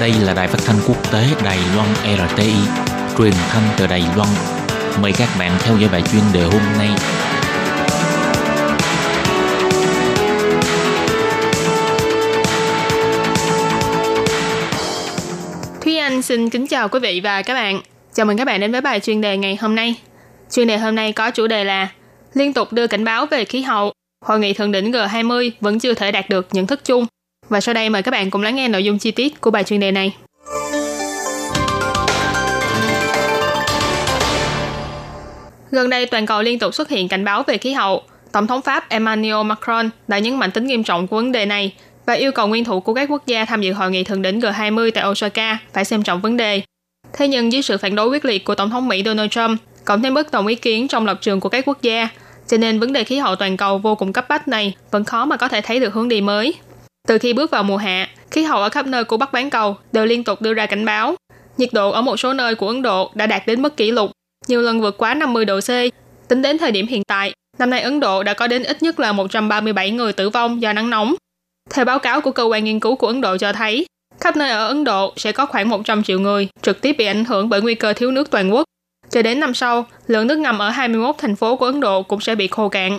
Đây là đài phát thanh quốc tế Đài Loan RTI, truyền thanh từ Đài Loan. Mời các bạn theo dõi bài chuyên đề hôm nay. Thúy Anh xin kính chào quý vị và các bạn. Chào mừng các bạn đến với bài chuyên đề ngày hôm nay. Chuyên đề hôm nay có chủ đề là liên tục đưa cảnh báo về khí hậu, hội nghị thượng đỉnh G20 vẫn chưa thể đạt được nhận thức chung. Và sau đây mời các bạn cùng lắng nghe nội dung chi tiết của bài chuyên đề này. Gần đây, toàn cầu liên tục xuất hiện cảnh báo về khí hậu. Tổng thống Pháp Emmanuel Macron đã nhấn mạnh tính nghiêm trọng của vấn đề này và yêu cầu nguyên thủ của các quốc gia tham dự hội nghị thượng đỉnh G20 tại Osaka phải xem trọng vấn đề. Thế nhưng dưới sự phản đối quyết liệt của Tổng thống Mỹ Donald Trump, cộng thêm bất đồng ý kiến trong lập trường của các quốc gia, cho nên vấn đề khí hậu toàn cầu vô cùng cấp bách này vẫn khó mà có thể thấy được hướng đi mới. Từ khi bước vào mùa hạ, khí hậu ở khắp nơi của Bắc bán cầu đều liên tục đưa ra cảnh báo. Nhiệt độ ở một số nơi của Ấn Độ đã đạt đến mức kỷ lục, nhiều lần vượt quá 50 độ C. Tính đến thời điểm hiện tại, năm nay Ấn Độ đã có đến ít nhất là 137 người tử vong do nắng nóng. Theo báo cáo của cơ quan nghiên cứu của Ấn Độ cho thấy, khắp nơi ở Ấn Độ sẽ có khoảng 100 triệu người trực tiếp bị ảnh hưởng bởi nguy cơ thiếu nước toàn quốc. Cho đến năm sau, lượng nước ngầm ở 21 thành phố của Ấn Độ cũng sẽ bị khô cạn.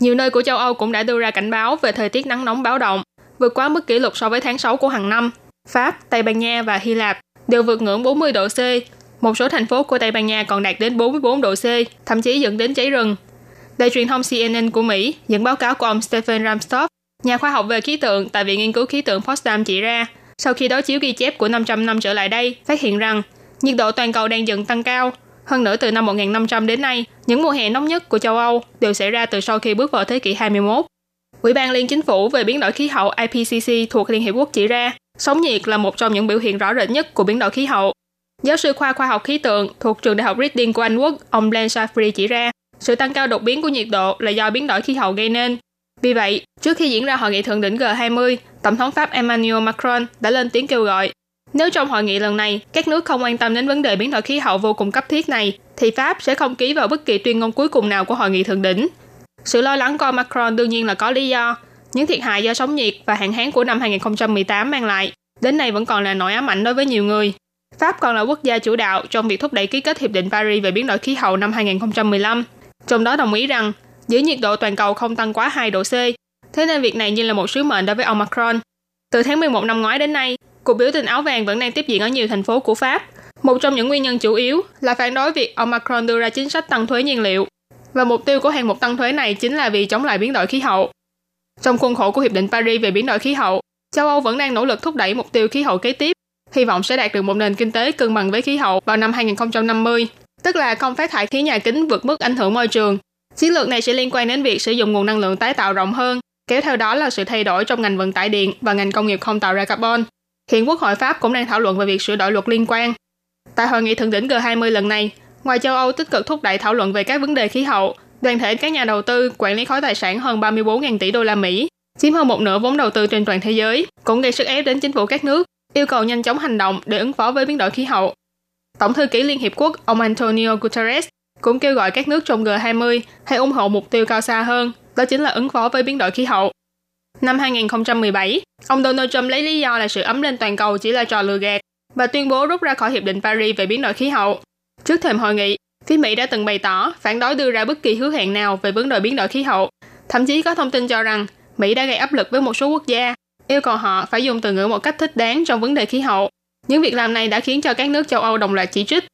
Nhiều nơi của châu Âu cũng đã đưa ra cảnh báo về thời tiết nắng nóng báo động, vượt quá mức kỷ lục so với tháng 6 của hàng năm. Pháp, Tây Ban Nha và Hy Lạp đều vượt ngưỡng 40 độ C. Một số thành phố của Tây Ban Nha còn đạt đến 44 độ C, thậm chí dẫn đến cháy rừng. Đài truyền thông CNN của Mỹ dẫn báo cáo của ông Stephen Ramstorff, nhà khoa học về khí tượng tại Viện Nghiên cứu Khí tượng Potsdam chỉ ra, sau khi đối chiếu ghi chép của 500 năm trở lại đây, phát hiện rằng nhiệt độ toàn cầu đang dần tăng cao. Hơn nữa từ năm 1500 đến nay, những mùa hè nóng nhất của châu Âu đều xảy ra từ sau khi bước vào thế kỷ 21. Ủy ban Liên Chính phủ về biến đổi khí hậu IPCC thuộc Liên Hiệp Quốc chỉ ra, sóng nhiệt là một trong những biểu hiện rõ rệt nhất của biến đổi khí hậu. Giáo sư khoa khoa học khí tượng thuộc trường Đại học Reading của Anh Quốc, ông Glenn Shafri chỉ ra, sự tăng cao đột biến của nhiệt độ là do biến đổi khí hậu gây nên. Vì vậy, trước khi diễn ra hội nghị thượng đỉnh G20, Tổng thống Pháp Emmanuel Macron đã lên tiếng kêu gọi nếu trong hội nghị lần này các nước không quan tâm đến vấn đề biến đổi khí hậu vô cùng cấp thiết này, thì Pháp sẽ không ký vào bất kỳ tuyên ngôn cuối cùng nào của hội nghị thượng đỉnh. Sự lo lắng của Macron đương nhiên là có lý do. Những thiệt hại do sóng nhiệt và hạn hán của năm 2018 mang lại, đến nay vẫn còn là nỗi ám ảnh đối với nhiều người. Pháp còn là quốc gia chủ đạo trong việc thúc đẩy ký kết Hiệp định Paris về biến đổi khí hậu năm 2015, trong đó đồng ý rằng giữ nhiệt độ toàn cầu không tăng quá 2 độ C. Thế nên việc này như là một sứ mệnh đối với ông Macron. Từ tháng 11 năm ngoái đến nay, cuộc biểu tình áo vàng vẫn đang tiếp diễn ở nhiều thành phố của Pháp. Một trong những nguyên nhân chủ yếu là phản đối việc ông Macron đưa ra chính sách tăng thuế nhiên liệu. Và mục tiêu của hàng mục tăng thuế này chính là vì chống lại biến đổi khí hậu. Trong khuôn khổ của Hiệp định Paris về biến đổi khí hậu, châu Âu vẫn đang nỗ lực thúc đẩy mục tiêu khí hậu kế tiếp, hy vọng sẽ đạt được một nền kinh tế cân bằng với khí hậu vào năm 2050, tức là không phát thải khí nhà kính vượt mức ảnh hưởng môi trường. Chiến lược này sẽ liên quan đến việc sử dụng nguồn năng lượng tái tạo rộng hơn, kéo theo đó là sự thay đổi trong ngành vận tải điện và ngành công nghiệp không tạo ra carbon. Hiện Quốc hội Pháp cũng đang thảo luận về việc sửa đổi luật liên quan. Tại hội nghị thượng đỉnh G20 lần này, ngoài châu Âu tích cực thúc đẩy thảo luận về các vấn đề khí hậu, đoàn thể các nhà đầu tư quản lý khối tài sản hơn 34.000 tỷ đô la Mỹ, chiếm hơn một nửa vốn đầu tư trên toàn thế giới, cũng gây sức ép đến chính phủ các nước, yêu cầu nhanh chóng hành động để ứng phó với biến đổi khí hậu. Tổng thư ký Liên Hiệp Quốc ông Antonio Guterres cũng kêu gọi các nước trong G20 hãy ủng hộ mục tiêu cao xa hơn, đó chính là ứng phó với biến đổi khí hậu. Năm 2017, ông Donald Trump lấy lý do là sự ấm lên toàn cầu chỉ là trò lừa gạt và tuyên bố rút ra khỏi Hiệp định Paris về biến đổi khí hậu. Trước thềm hội nghị, phía Mỹ đã từng bày tỏ phản đối đưa ra bất kỳ hứa hẹn nào về vấn đề biến đổi khí hậu. Thậm chí có thông tin cho rằng Mỹ đã gây áp lực với một số quốc gia, yêu cầu họ phải dùng từ ngữ một cách thích đáng trong vấn đề khí hậu. Những việc làm này đã khiến cho các nước châu Âu đồng loạt chỉ trích.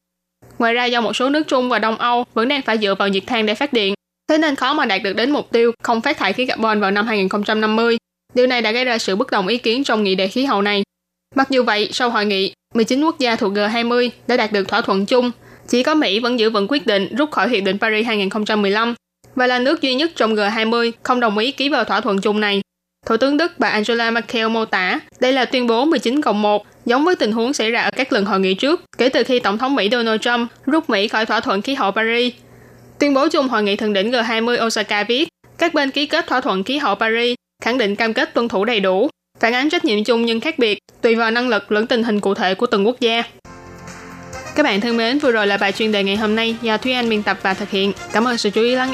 Ngoài ra do một số nước Trung và Đông Âu vẫn đang phải dựa vào nhiệt than để phát điện, thế nên khó mà đạt được đến mục tiêu không phát thải khí carbon vào năm 2050. Điều này đã gây ra sự bất đồng ý kiến trong nghị đề khí hậu này. Mặc dù vậy, sau hội nghị, 19 quốc gia thuộc G20 đã đạt được thỏa thuận chung. Chỉ có Mỹ vẫn giữ vững quyết định rút khỏi Hiệp định Paris 2015 và là nước duy nhất trong G20 không đồng ý ký vào thỏa thuận chung này. Thủ tướng Đức bà Angela Merkel mô tả đây là tuyên bố 19 cộng 1, giống với tình huống xảy ra ở các lần hội nghị trước, kể từ khi Tổng thống Mỹ Donald Trump rút Mỹ khỏi thỏa thuận khí hậu Paris. Tuyên bố chung hội nghị thượng đỉnh G20 Osaka viết, các bên ký kết thỏa thuận khí hậu Paris khẳng định cam kết tuân thủ đầy đủ, phản ánh trách nhiệm chung nhưng khác biệt, tùy vào năng lực lẫn tình hình cụ thể của từng quốc gia. Các bạn thân mến, vừa rồi là bài chuyên đề ngày hôm nay do Thúy Anh biên tập và thực hiện. Cảm ơn sự chú ý lắng nghe